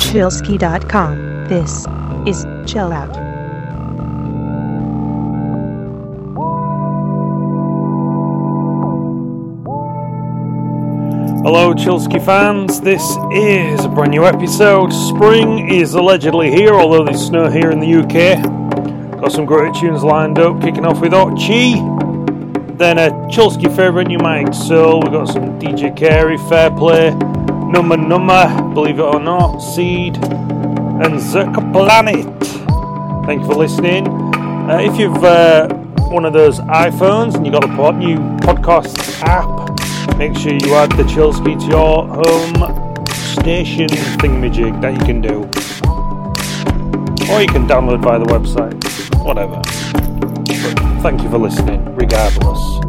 Chillsky.com. This is Chill Out. Hello, Chillsky fans. This is a brand new episode. Spring is allegedly here, although there's snow here in the UK. Got some great tunes lined up, kicking off with Oicho. Then a Chillsky favourite, Might Soul. We've got some DJ Cary, Fair Play, Number Number, Believe It or Not, Seed, and Zircaplanet. Thank you for listening. Uh, if you've uh, one of those iPhones and you've got a pod- new podcast app, make sure you add the Chillsky to your home station thingamajig that you can do. Or you can download via the website. Whatever. Thank you for listening, regardless.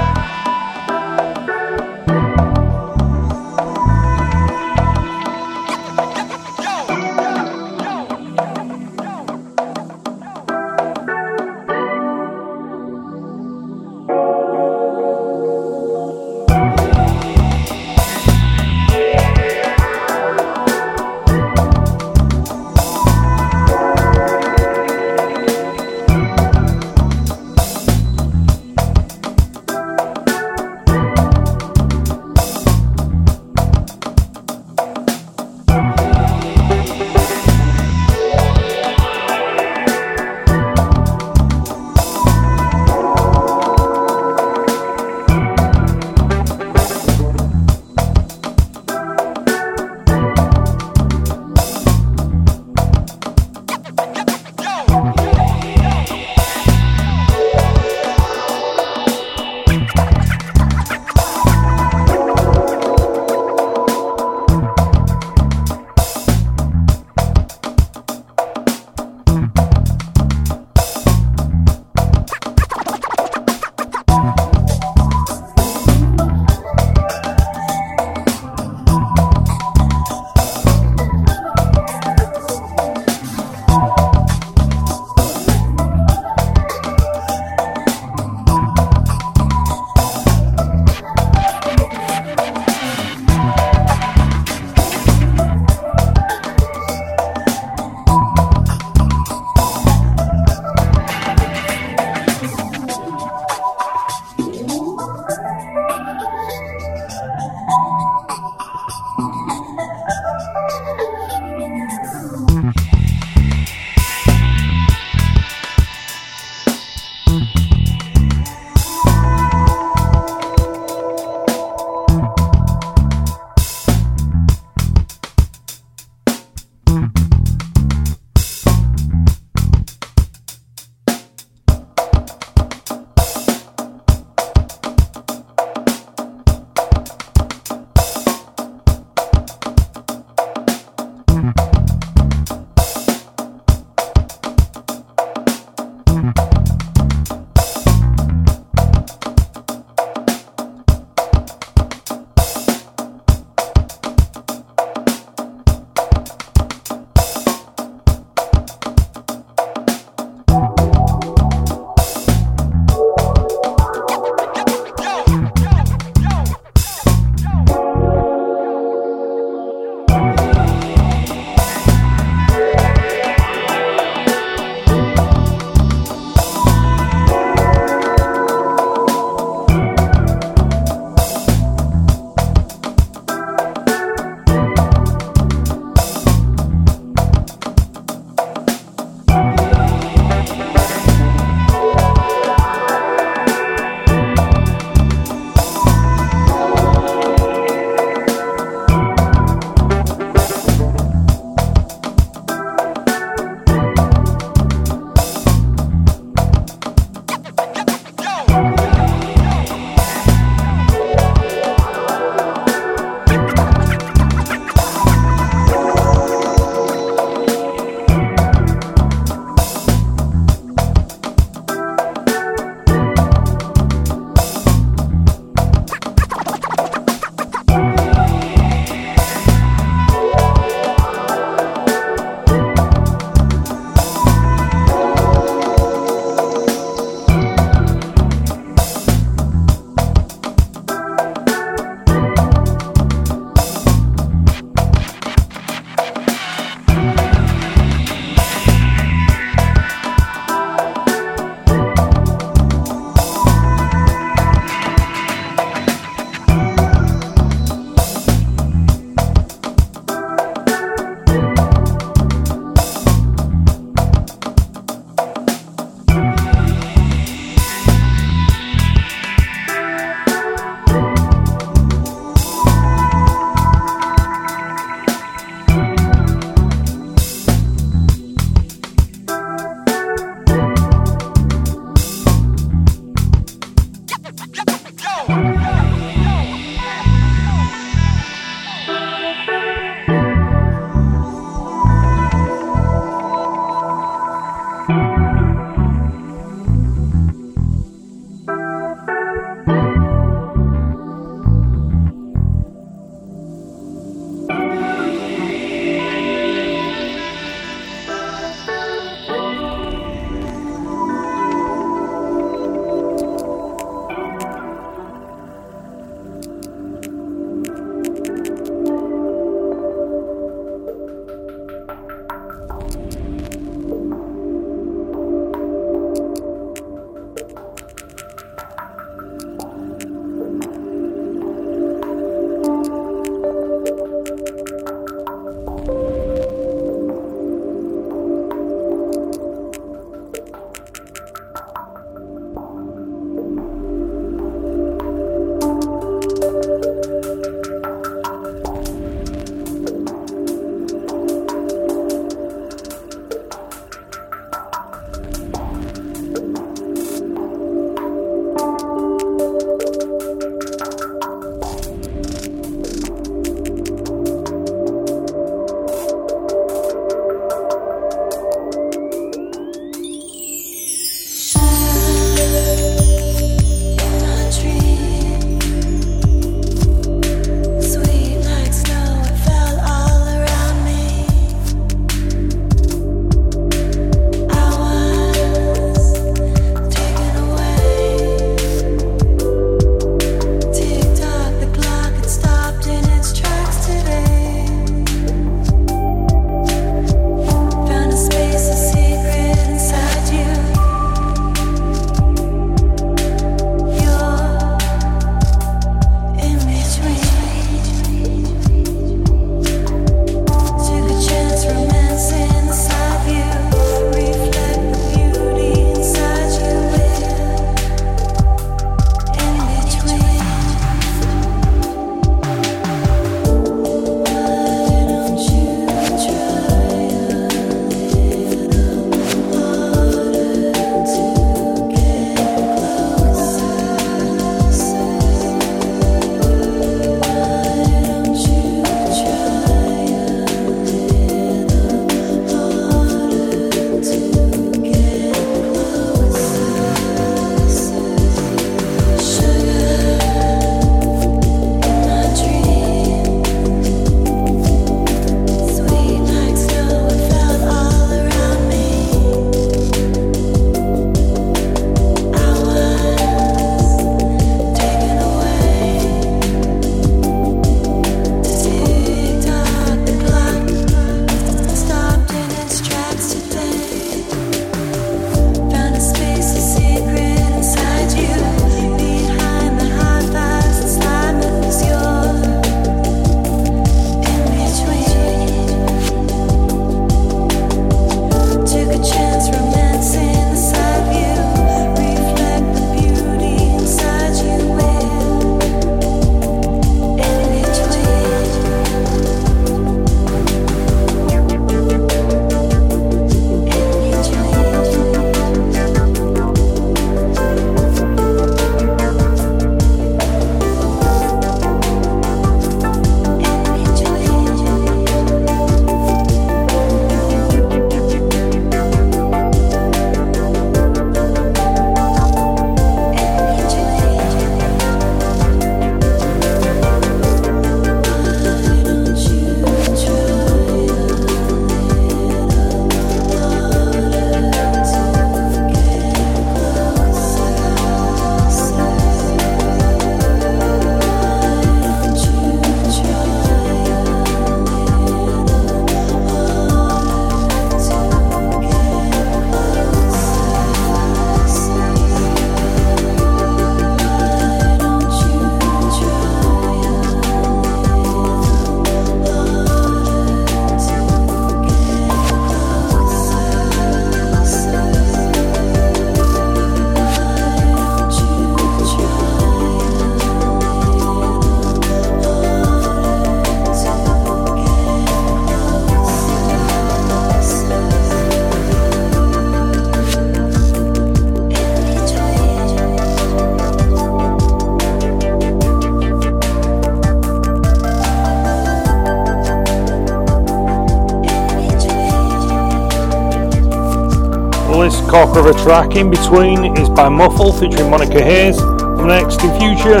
Corker of a track in between is by Muffle featuring Monica Hayes from Next Enfusion.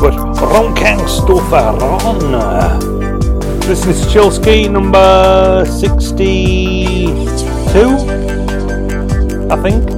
But Ronkang Stofaron. This is Chillsky number 62, I think.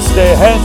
Stay Ahead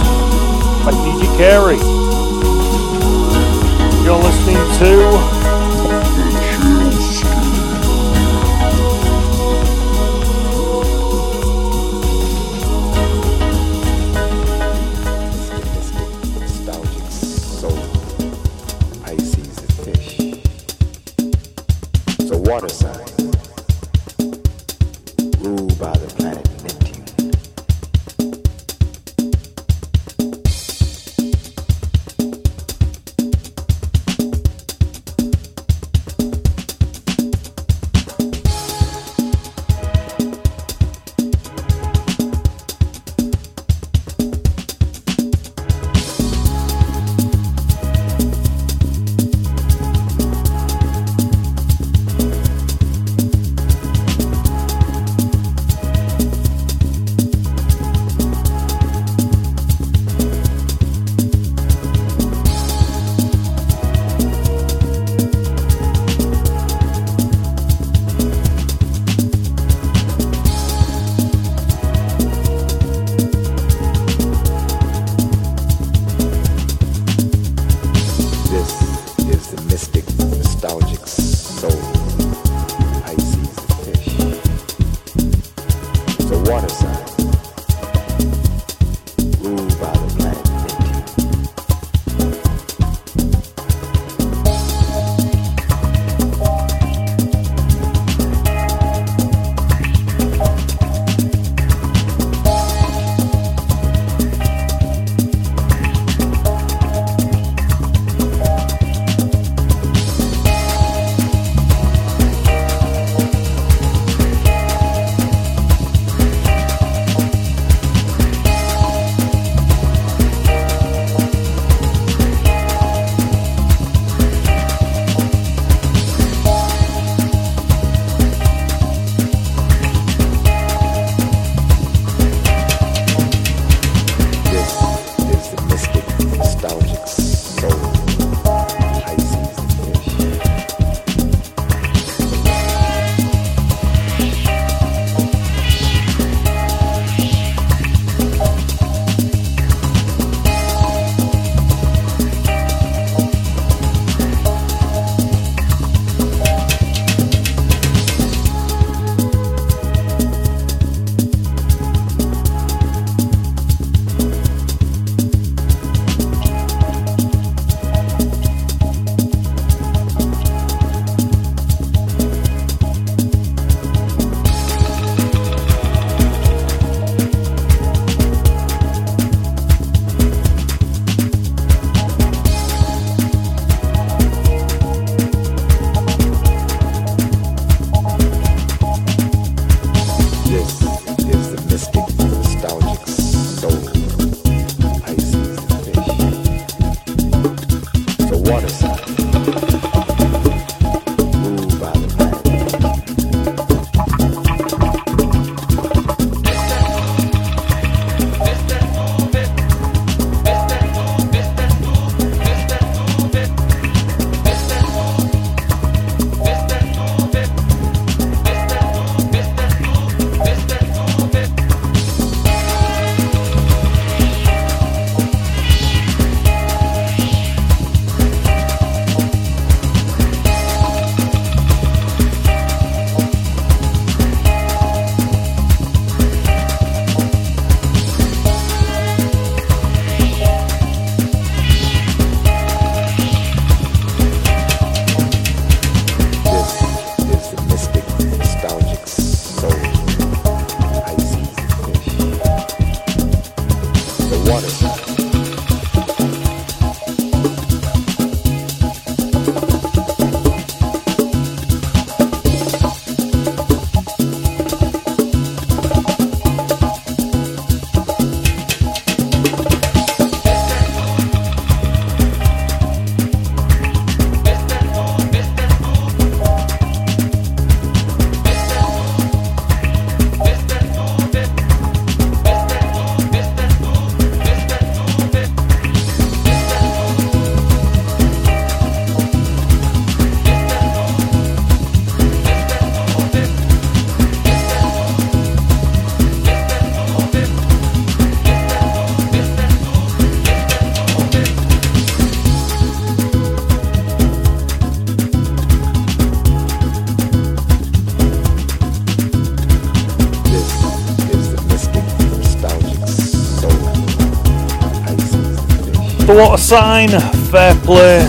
The Water Sign, Fair Play.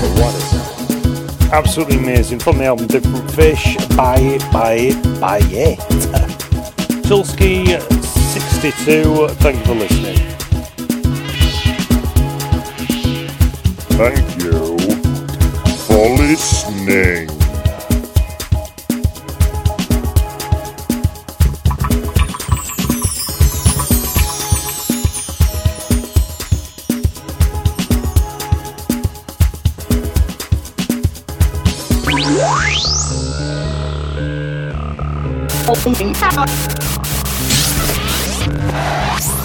Absolutely amazing. From the album Different Fish. Buy it, buy it, buy it. Chillsky62, thank you for listening. Thank you for listening.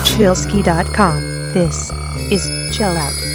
Chillsky.com. This is Chill Out.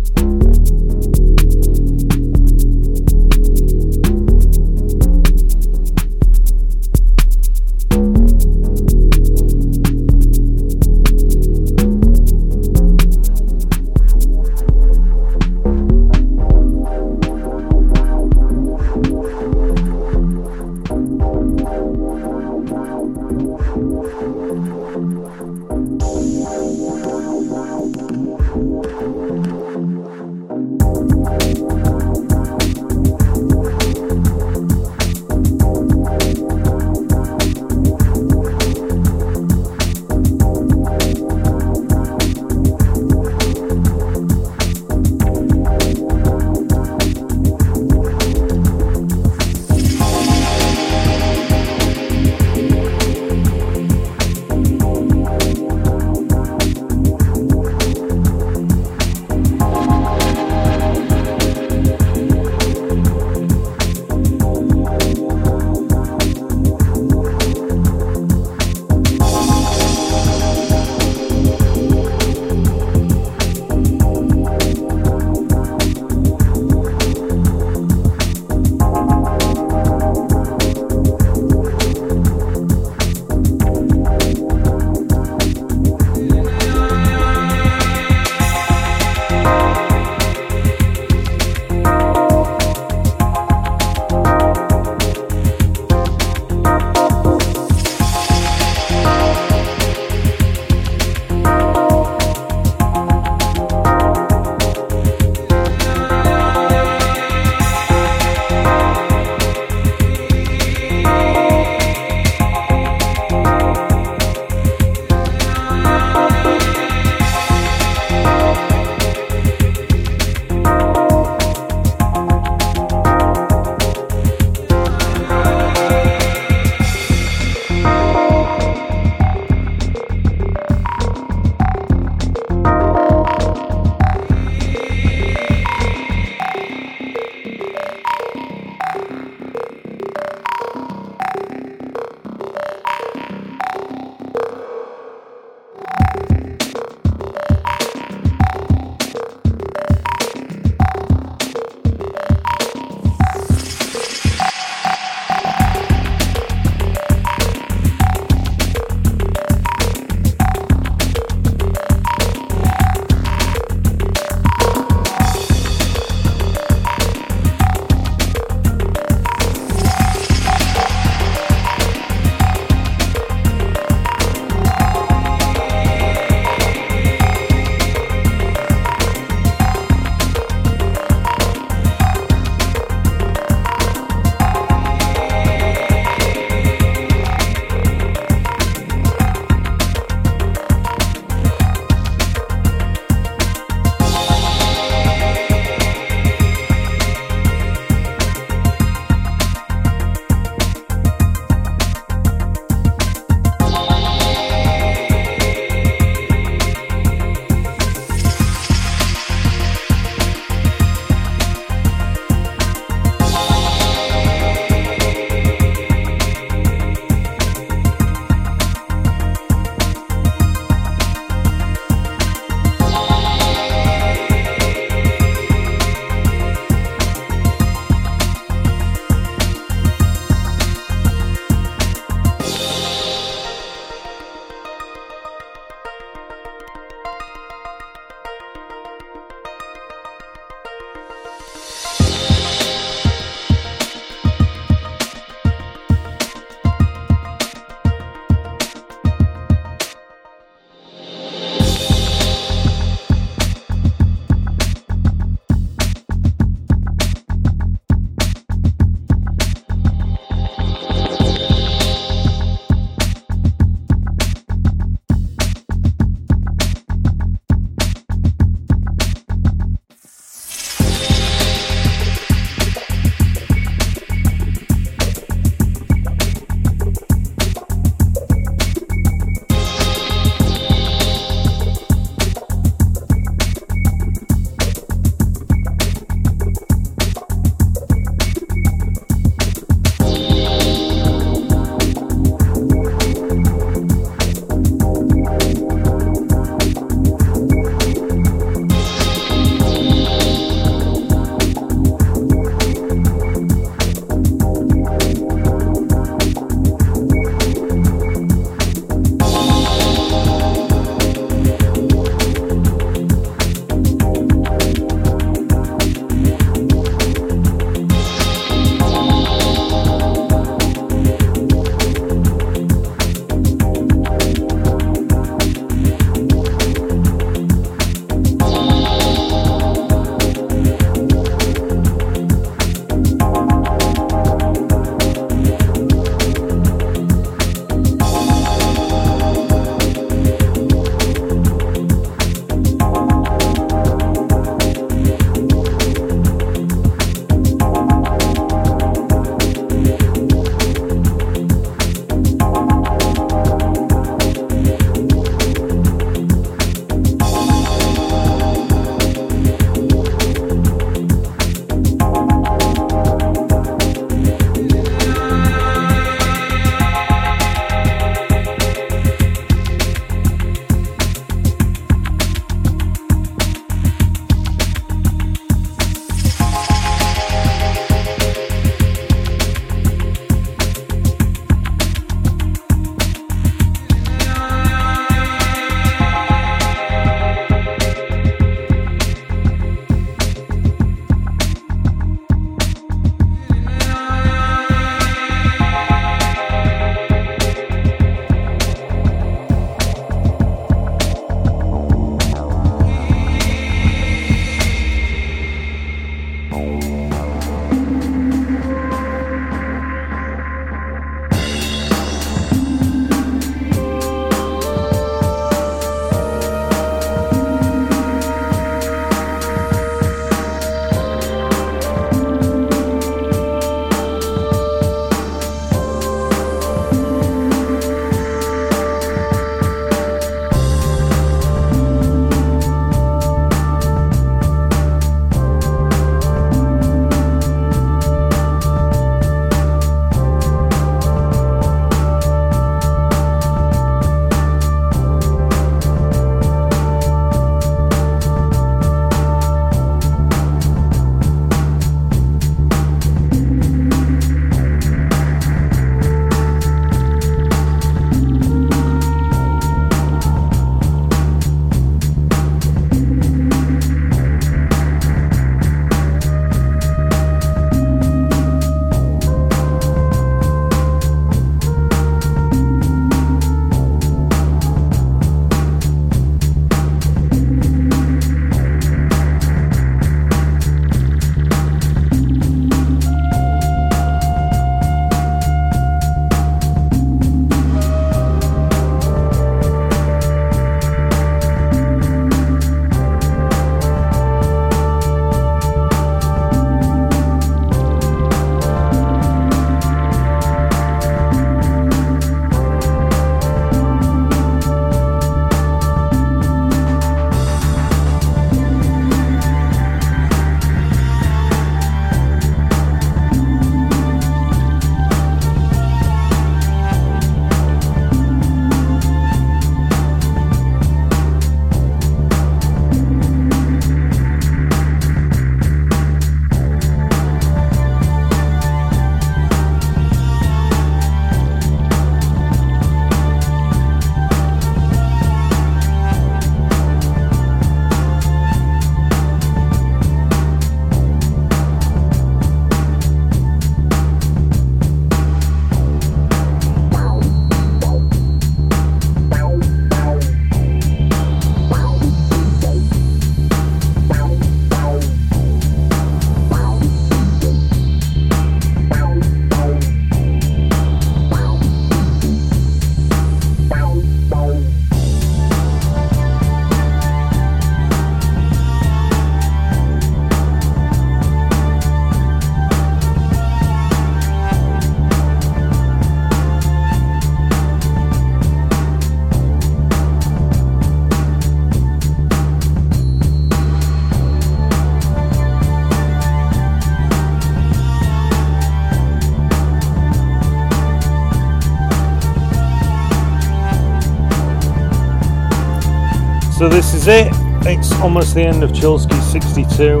Almost the end of Chillsky 62.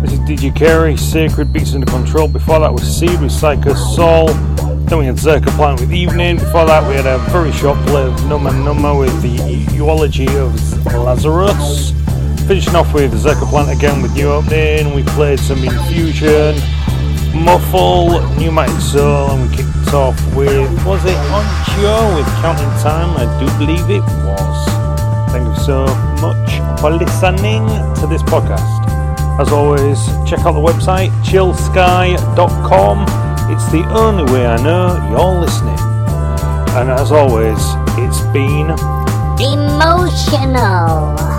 This is DJ Cary, Sacred Beats Under Control. Before that was Seed with Psycho Soul. Then we had Zircaplanet with Evening. Before that we had a very short play of Numma Numma with the Eulogy of Lazarus. Finishing off with Zircaplanet again with New Opening. We played some Enfusion, Muffle, New Numatic Soul, and we kicked off with, was it Oicho with Counting Time? I do believe it was. Thank you so for listening to this podcast. As always, check out the website chillsky.com. It's the only way I know you're listening. And as always, it's been Emotional.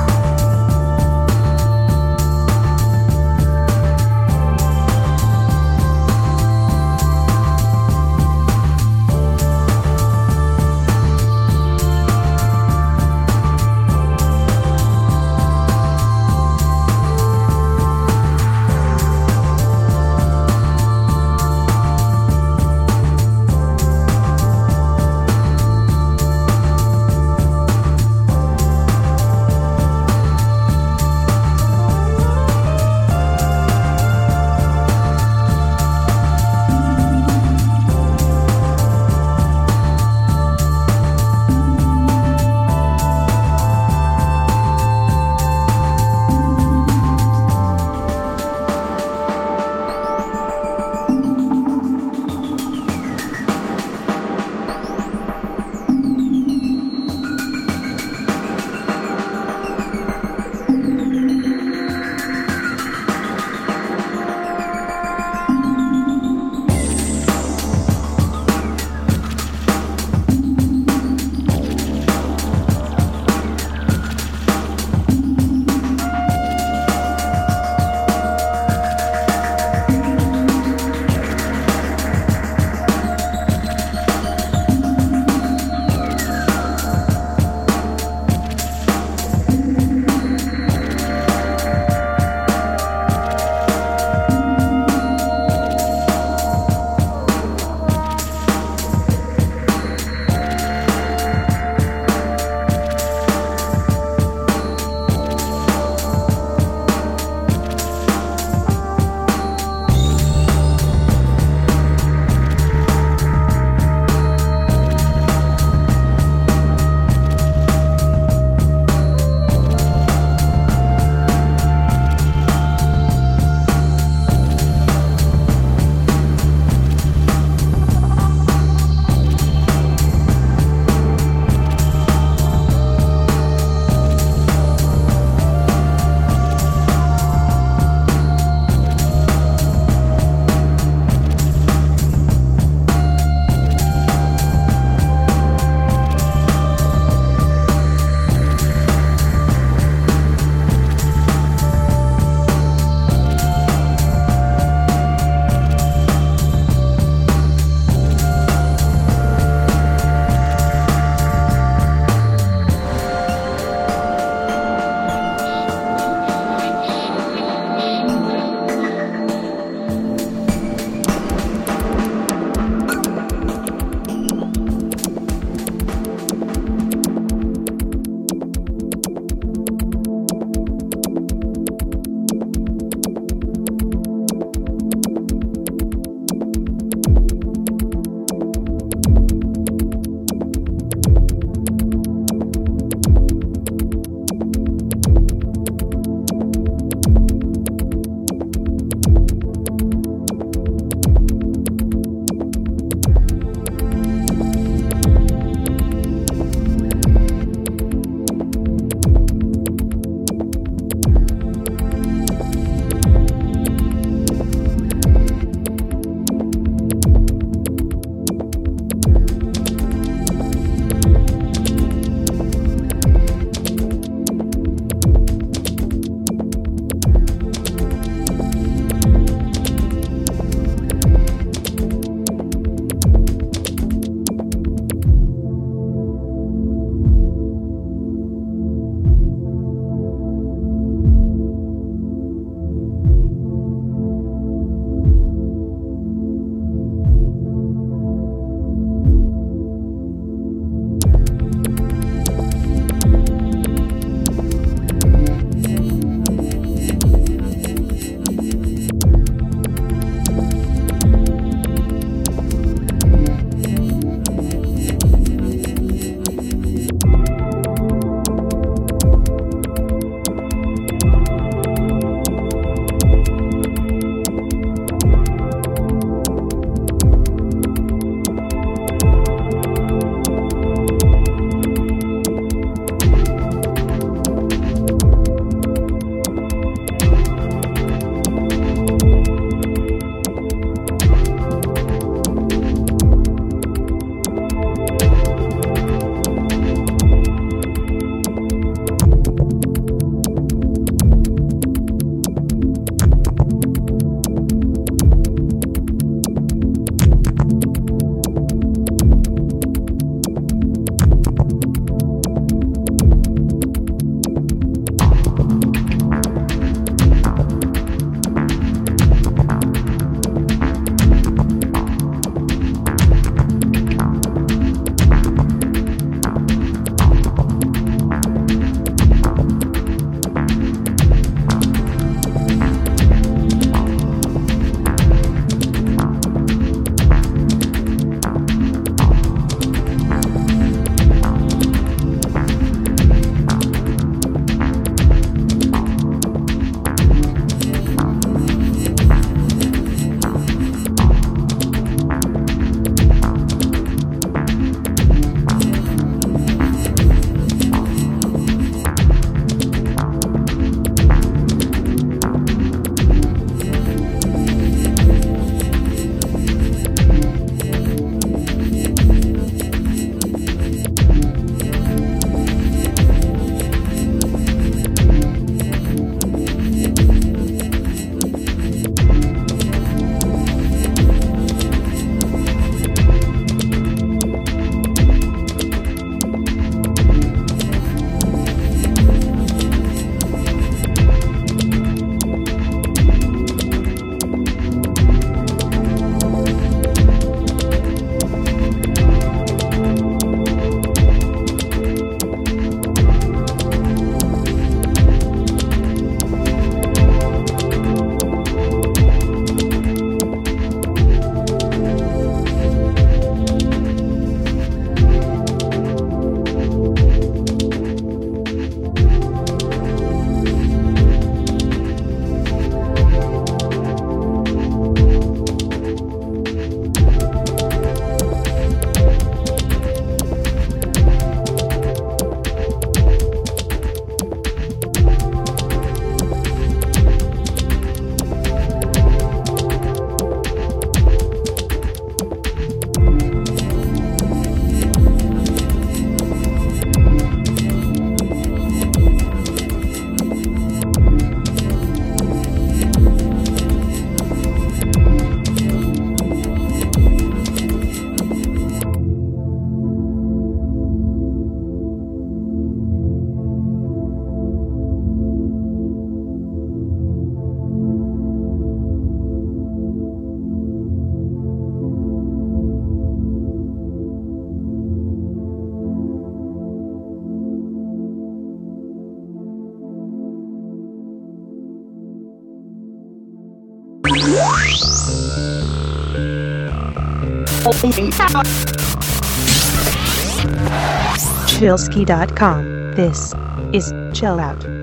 Chillsky.com. This is Chill Out.